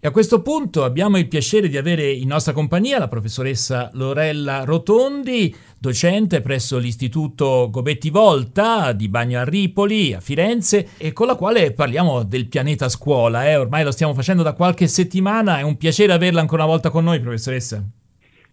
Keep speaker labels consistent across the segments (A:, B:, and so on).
A: E a questo punto abbiamo il piacere di avere in nostra compagnia la professoressa Lorella Rotondi, docente presso l'Istituto Gobetti Volta di Bagno a Ripoli, a Firenze, e con la quale parliamo del pianeta scuola. Eh? Ormai lo stiamo facendo da qualche settimana, è un piacere averla ancora una volta con noi, professoressa.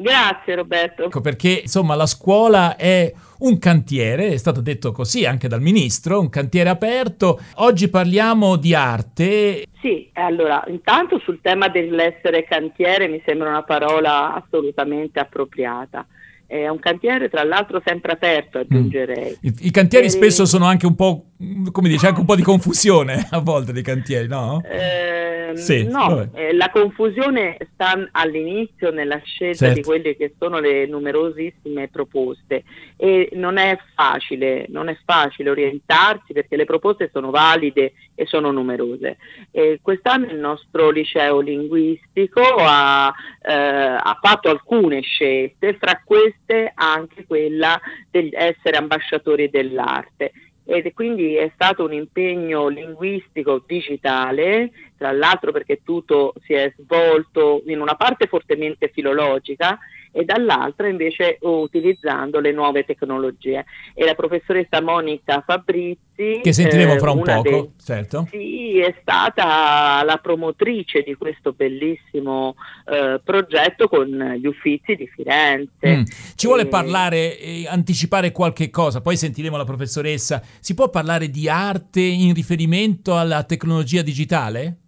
B: Grazie Roberto.
A: Ecco perché insomma la scuola è un cantiere, è stato detto così anche dal ministro, un cantiere aperto. Oggi parliamo di arte.
B: Sì, allora intanto sul tema dell'essere cantiere mi sembra una parola assolutamente appropriata. È un cantiere tra l'altro sempre aperto, aggiungerei.
A: Mm. I, I, cantieri e... spesso sono anche un po', come dice, anche un po' di confusione a volte dei cantieri, no?
B: Eh sì, no, eh, la confusione sta all'inizio nella scelta certo. di quelle che sono le numerosissime proposte e non è facile, non è facile orientarsi perché le proposte sono valide e sono numerose. E quest'anno il nostro liceo linguistico ha, eh, ha fatto alcune scelte, fra queste anche quella di essere ambasciatori dell'arte ed quindi è stato un impegno linguistico digitale, tra l'altro perché tutto si è svolto in una parte fortemente filologica e dall'altra invece utilizzando le nuove tecnologie. E la professoressa Monica Fabrizi,
A: che sentiremo eh, fra un poco, de- certo.
B: Sì, è stata la promotrice di questo bellissimo eh, progetto con gli Uffizi di Firenze. Mm.
A: Ci vuole e... parlare, eh, anticipare qualche cosa, poi sentiremo la professoressa. Si può parlare di arte in riferimento alla tecnologia digitale?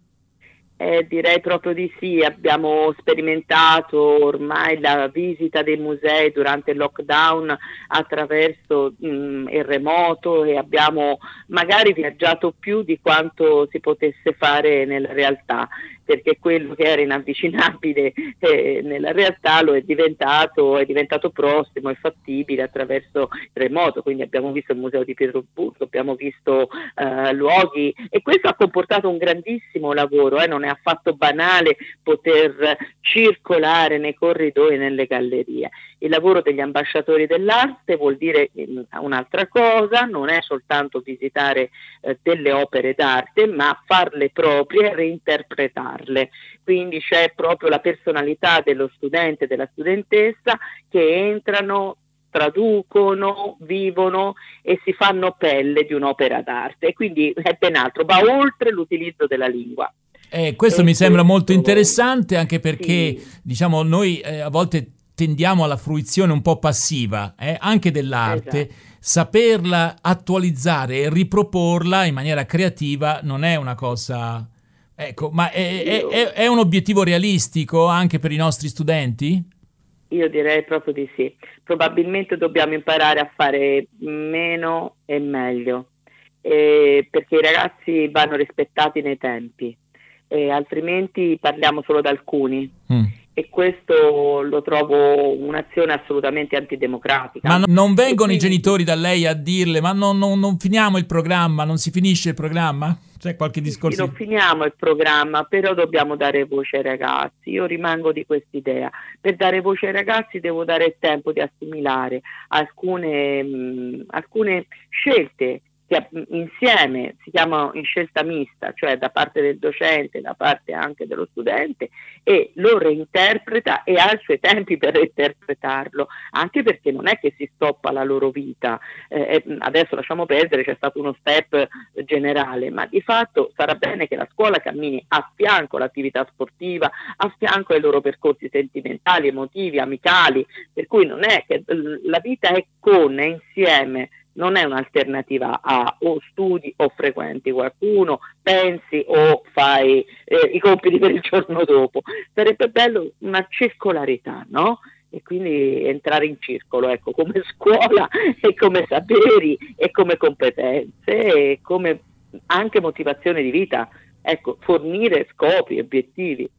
B: Eh, direi proprio di sì, abbiamo sperimentato ormai la visita dei musei durante il lockdown attraverso mh, mm, il remoto e abbiamo magari viaggiato più di quanto si potesse fare nella realtà perché quello che era inavvicinabile eh, nella realtà lo è diventato, è diventato prossimo e fattibile attraverso il remoto, quindi abbiamo visto il museo di Pietroburgo, abbiamo visto eh, luoghi e questo ha comportato un grandissimo lavoro, eh, non è affatto banale poter circolare nei corridoi e nelle gallerie. Il lavoro degli ambasciatori dell'arte vuol dire mm, un'altra cosa, non è soltanto visitare eh, delle opere d'arte, ma farle proprie e reinterpretarle. Quindi c'è proprio la personalità dello studente e della studentessa che entrano traducono, vivono e si fanno pelle di un'opera d'arte e quindi è ben altro, va oltre l'utilizzo della lingua.
A: Eh, questo e mi questo... sembra molto interessante anche perché sì. diciamo, noi eh, a volte tendiamo alla fruizione un po' passiva eh, anche dell'arte. Esatto. Saperla attualizzare e riproporla in maniera creativa non è una cosa... Ecco, ma è, è, è, è un obiettivo realistico anche per i nostri studenti?
B: Io direi proprio di sì. Probabilmente dobbiamo imparare a fare meno e meglio, eh, perché i ragazzi vanno rispettati nei tempi, eh, altrimenti parliamo solo da alcuni. Mm e questo lo trovo un'azione assolutamente antidemocratica.
A: Ma non vengono quindi... i genitori da lei a dirle ma non, non, non, finiamo il programma, non si finisce il programma? C'è qualche discorso?
B: Sì, non finiamo il programma, però dobbiamo dare voce ai ragazzi. Io rimango di quest'idea. Per dare voce ai ragazzi devo dare il tempo di assimilare alcune, mh, alcune scelte che insieme si chiama in scelta mista, cioè da parte del docente, da parte anche dello studente, e lo reinterpreta e ha i suoi tempi per reinterpretarlo, anche perché non è che si stoppa la loro vita. Eh, adesso lasciamo perdere, c'è stato uno step generale, ma di fatto sarà bene che la scuola cammini a fianco all'attività sportiva, a fianco ai loro percorsi sentimentali, emotivi, amicali, per cui non è che la vita è con, è insieme non è un'alternativa a o studi o frequenti qualcuno, pensi o fai eh, i compiti per il giorno dopo. Sarebbe bello una circolarità, no? E quindi entrare in circolo, ecco, come scuola e come saperi e come competenze e come anche motivazione di vita, ecco, fornire scopi, obiettivi.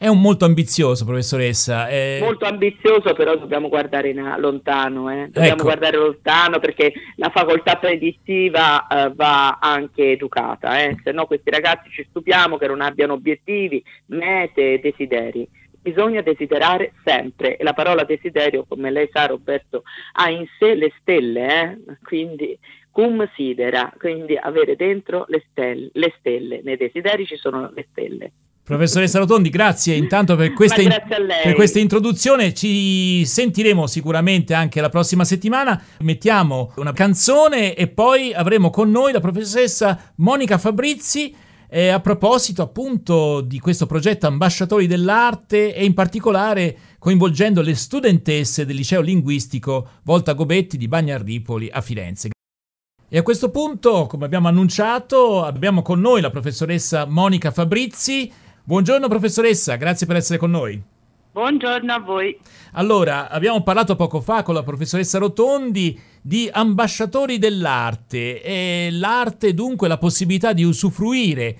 A: È un molto ambizioso, professoressa.
B: È... Molto ambizioso, però dobbiamo guardare in, lontano. Eh? Dobbiamo ecco. guardare lontano perché la facoltà predittiva eh, va anche educata, eh? se no questi ragazzi ci stupiamo che non abbiano obiettivi, mete desideri. Bisogna desiderare sempre e la parola desiderio, come lei sa Roberto, ha in sé le stelle, eh? quindi cum sidera, quindi avere dentro le stelle, le stelle, nei desideri ci sono le stelle.
A: Professoressa Rotondi, grazie intanto per questa, per questa, introduzione. Ci sentiremo sicuramente anche la prossima settimana. Mettiamo una canzone e poi avremo con noi la professoressa Monica Fabrizi. Eh, a proposito appunto di questo progetto Ambasciatori dell'Arte e in particolare coinvolgendo le studentesse del liceo linguistico Volta Gobetti di Bagnarripoli a Firenze. E a questo punto, come abbiamo annunciato, abbiamo con noi la professoressa Monica Fabrizi. Buongiorno professoressa, grazie per essere con noi.
C: Buongiorno a voi.
A: Allora, abbiamo parlato poco fa con la professoressa Rotondi di ambasciatori dell'arte e l'arte dunque la possibilità di usufruire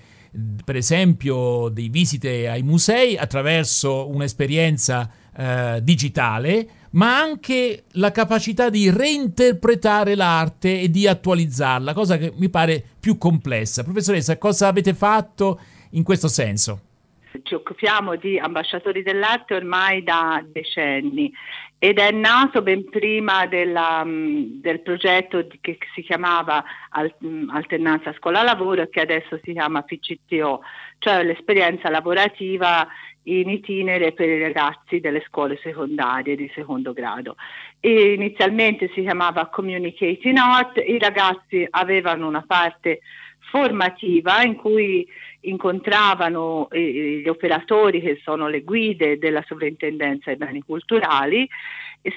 A: per esempio dei visite ai musei attraverso un'esperienza eh, digitale ma anche la capacità di reinterpretare l'arte e di attualizzarla, cosa che mi pare più complessa. Professoressa, cosa avete fatto in questo senso?
C: Ci occupiamo di ambasciatori dell'arte ormai da decenni ed è nato ben prima della, mm, del progetto che si chiamava mm, Alternanza Scuola-Lavoro e che adesso si chiama PCTO, cioè l'esperienza lavorativa in itinere per i ragazzi delle scuole secondarie di secondo grado. E inizialmente si chiamava Communicating Art, i ragazzi avevano una parte formativa in cui incontravano eh, gli operatori che sono le guide della sovrintendenza ai beni culturali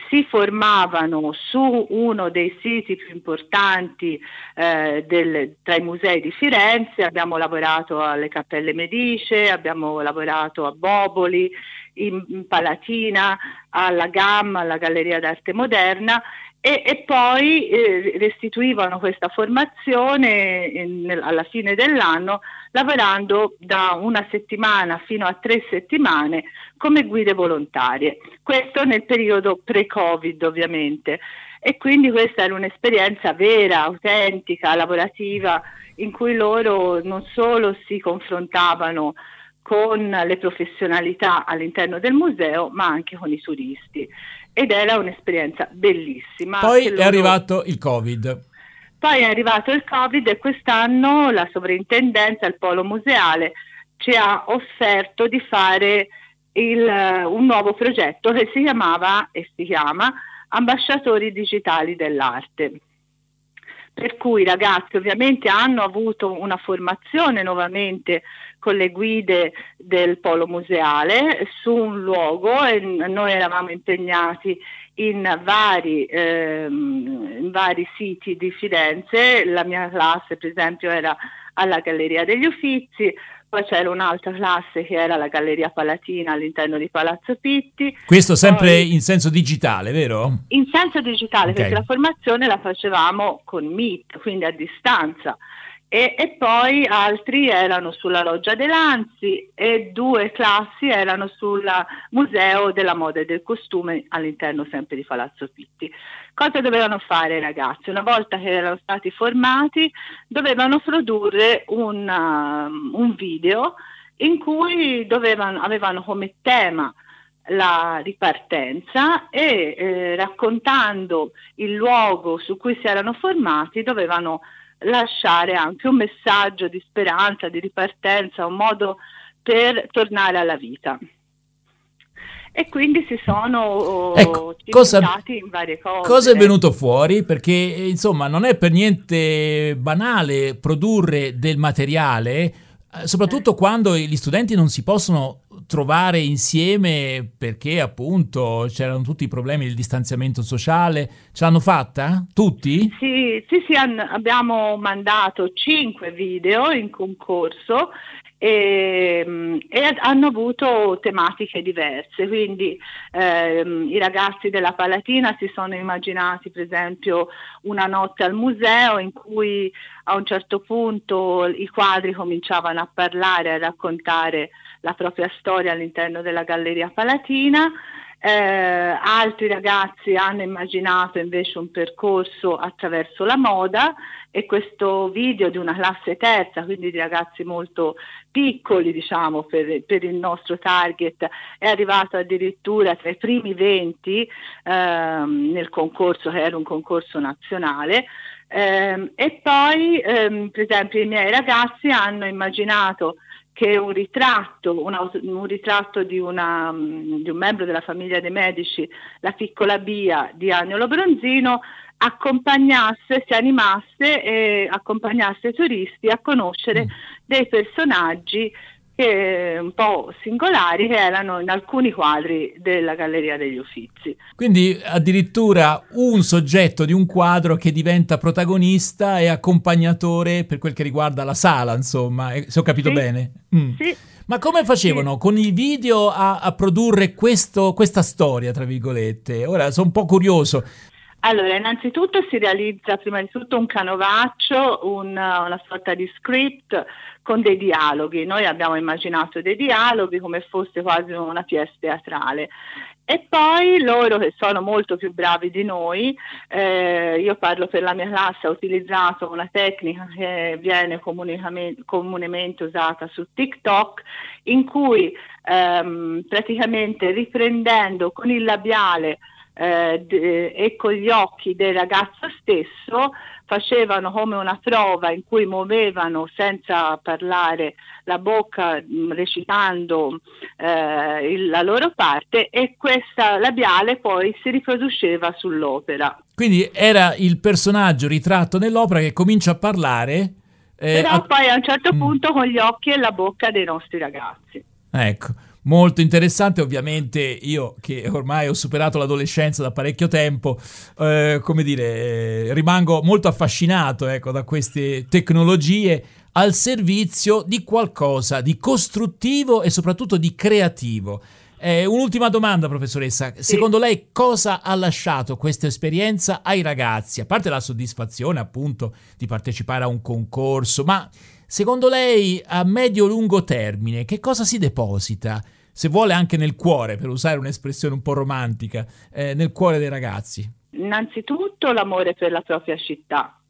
C: si formavano su uno dei siti più importanti eh, del, tra i musei di Firenze, abbiamo lavorato alle Cappelle Medice, abbiamo lavorato a Boboli, in, in Palatina, alla Gamma, alla Galleria d'Arte Moderna e, e poi eh, restituivano questa formazione in, nel, alla fine dell'anno lavorando da una settimana fino a tre settimane come guide volontarie. Questo nel periodo pre-Covid ovviamente. E quindi questa era un'esperienza vera, autentica, lavorativa, in cui loro non solo si confrontavano con le professionalità all'interno del museo, ma anche con i turisti ed era un'esperienza bellissima.
A: Poi è arrivato il Covid.
C: Poi è arrivato il Covid e quest'anno la sovrintendenza, il polo museale, ci ha offerto di fare il, un nuovo progetto che si chiamava e si chiama Ambasciatori Digitali dell'Arte. Per cui i ragazzi ovviamente hanno avuto una formazione nuovamente con le guide del polo museale su un luogo e noi eravamo impegnati in vari, ehm, in vari siti di Firenze, la mia classe per esempio era alla Galleria degli Uffizi, poi c'era un'altra classe che era la Galleria Palatina all'interno di Palazzo Pitti.
A: Questo sempre poi, in senso digitale, vero?
C: In senso digitale, okay. perché la formazione la facevamo con Meet, quindi a distanza e, e, poi altri erano sulla Loggia Delanzi e due classi erano sul Museo della Moda e del Costume all'interno sempre di Palazzo Pitti. Cosa dovevano fare i ragazzi? Una volta che erano stati formati dovevano produrre un, uh, un video in cui dovevano, avevano come tema la ripartenza e eh, raccontando il luogo su cui si erano formati dovevano lasciare anche un messaggio di speranza, di ripartenza, un modo per tornare alla vita. E quindi si sono
A: ecco, cosa, in varie cose. Cosa è venuto fuori? Perché insomma non è per niente banale produrre del materiale, eh, soprattutto eh. quando gli studenti non si possono trovare insieme perché appunto c'erano tutti i problemi del distanziamento sociale. Ce l'hanno fatta? Tutti?
C: Sì, sì, sì abbiamo mandato cinque video in concorso e, ehm, e, hanno avuto tematiche diverse, quindi ehm, i ragazzi della Palatina si sono immaginati per esempio una notte al museo in cui a un certo punto i quadri cominciavano a parlare, a raccontare la propria storia all'interno della Galleria Palatina. Eh, altri ragazzi hanno immaginato invece un percorso attraverso la moda e questo video di una classe terza, quindi di ragazzi molto piccoli diciamo per, per il nostro target, è arrivato addirittura tra i primi 20 ehm, nel concorso che era un concorso nazionale. Eh, e poi, ehm, per esempio, i miei ragazzi hanno immaginato che un ritratto, una, un, ritratto di, una, di, un membro della famiglia dei medici, la piccola Bia di Agnolo Bronzino, accompagnasse, si animasse e accompagnasse i turisti a conoscere mm. dei personaggi che, un po' singolari che erano in alcuni quadri della Galleria degli Uffizi.
A: Quindi addirittura un soggetto di un quadro che diventa protagonista e accompagnatore per quel che riguarda la sala, insomma, se ho capito
C: sì.
A: bene. Mm.
C: Sì.
A: Ma come facevano sì. con i video a, a produrre questo, questa storia, tra virgolette? Ora sono un po' curioso.
C: Allora, innanzitutto si realizza prima di tutto un canovaccio, una, una sorta di script con dei dialoghi. Noi abbiamo immaginato dei dialoghi come fosse quasi una pièce teatrale. E poi loro che sono molto più bravi di noi, eh, io parlo per la mia classe, ho utilizzato una tecnica che viene comunemente usata su TikTok, in cui ehm, praticamente riprendendo con il labiale eh, e con gli occhi del ragazzo stesso facevano come una prova in cui muovevano senza parlare la bocca mh, recitando eh, il, la loro parte e questa labiale poi si riproduceva sull'opera.
A: Quindi era il personaggio ritratto nell'opera che comincia a parlare.
C: Eh, Però a... poi a un certo mm. punto con gli occhi e la bocca dei nostri ragazzi.
A: Ecco molto interessante. Ovviamente io che ormai ho superato l'adolescenza da parecchio tempo, eh, come dire, eh, rimango molto affascinato ecco, da queste tecnologie al servizio di qualcosa di costruttivo e soprattutto di creativo. Eh, un'ultima domanda, professoressa. Secondo sì. lei cosa ha lasciato questa esperienza ai ragazzi? A parte la soddisfazione, appunto, di partecipare a un concorso, ma Secondo lei, a medio-lungo termine, che cosa si deposita, se vuole anche nel cuore, per usare un'espressione un po' romantica, eh, nel cuore dei ragazzi?
C: Innanzitutto l'amore per la propria città,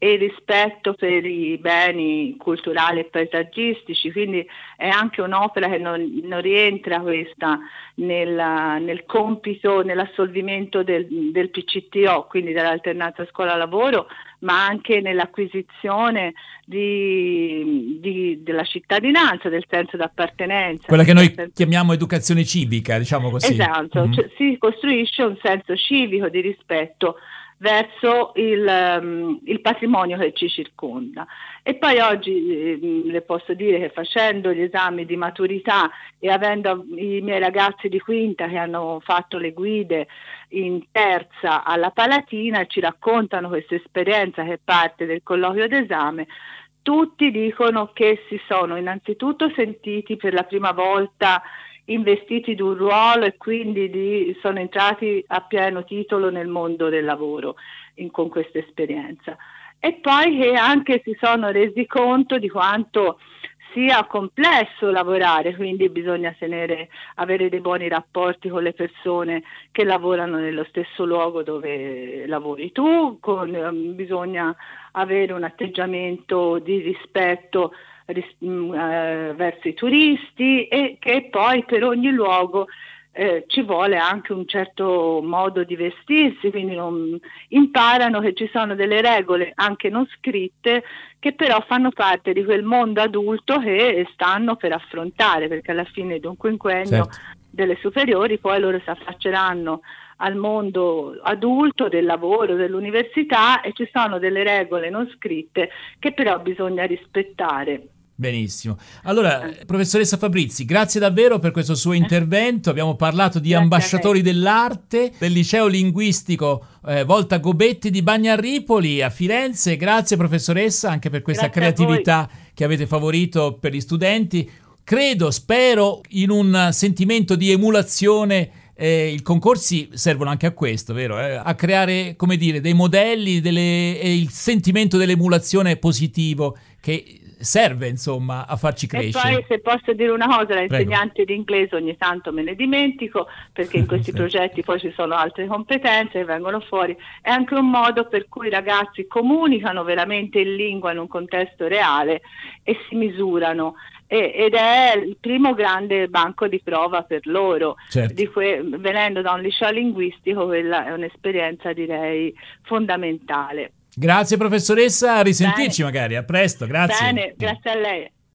C: e rispetto per i beni culturali e paesaggistici, quindi è anche un'opera che non, non rientra questa nel, nel, compito, nell'assolvimento del, del, PCTO, quindi dell'alternanza scuola-lavoro, ma anche nell'acquisizione di, di, della cittadinanza, del senso d'appartenenza.
A: Quella che noi chiamiamo educazione civica, diciamo così.
C: Esatto, mm-hmm. cioè, si costruisce un senso civico di rispetto verso il, um, il, patrimonio che ci circonda. E poi oggi eh, le posso dire che facendo gli esami di maturità e avendo i miei ragazzi di quinta che hanno fatto le guide in terza alla Palatina e ci raccontano questa esperienza che è parte del colloquio d'esame, tutti dicono che si sono innanzitutto sentiti per la prima volta investiti di un ruolo e quindi di, sono entrati a pieno titolo nel mondo del lavoro in, con questa esperienza. E poi che anche si sono resi conto di quanto sia complesso lavorare, quindi bisogna tenere, avere dei buoni rapporti con le persone che lavorano nello stesso luogo dove lavori tu, con, um, bisogna avere un atteggiamento di rispetto verso i turisti e che poi per ogni luogo eh, ci vuole anche un certo modo di vestirsi, quindi non, imparano che ci sono delle regole anche non scritte che però fanno parte di quel mondo adulto che stanno per affrontare, perché alla fine di un quinquennio certo. delle superiori poi loro si affacceranno al mondo adulto del lavoro, dell'università e ci sono delle regole non scritte che però bisogna rispettare.
A: Benissimo. Allora, eh. professoressa Fabrizi, grazie davvero per questo suo intervento. Abbiamo parlato di grazie ambasciatori dell'arte del liceo linguistico eh, Volta Gobetti di Bagnarripoli a Firenze. Grazie professoressa anche per questa grazie creatività che avete favorito per gli studenti. Credo, spero, in un sentimento di emulazione eh, i concorsi servono anche a questo, vero? Eh? A creare, come dire, dei modelli delle, e il sentimento dell'emulazione positivo che serve insomma a farci crescere.
C: E poi se posso dire una cosa, da insegnante di inglese ogni tanto me ne dimentico perché in questi sì. progetti poi ci sono altre competenze che vengono fuori, è anche un modo per cui i ragazzi comunicano veramente in lingua in un contesto reale e si misurano ed è il primo grande banco di prova per loro. Certo. Que- venendo da un liceo linguistico, quella è un'esperienza direi fondamentale.
A: Grazie professoressa, a risentirci Bene. magari, a presto, grazie.
C: Bene, grazie a lei.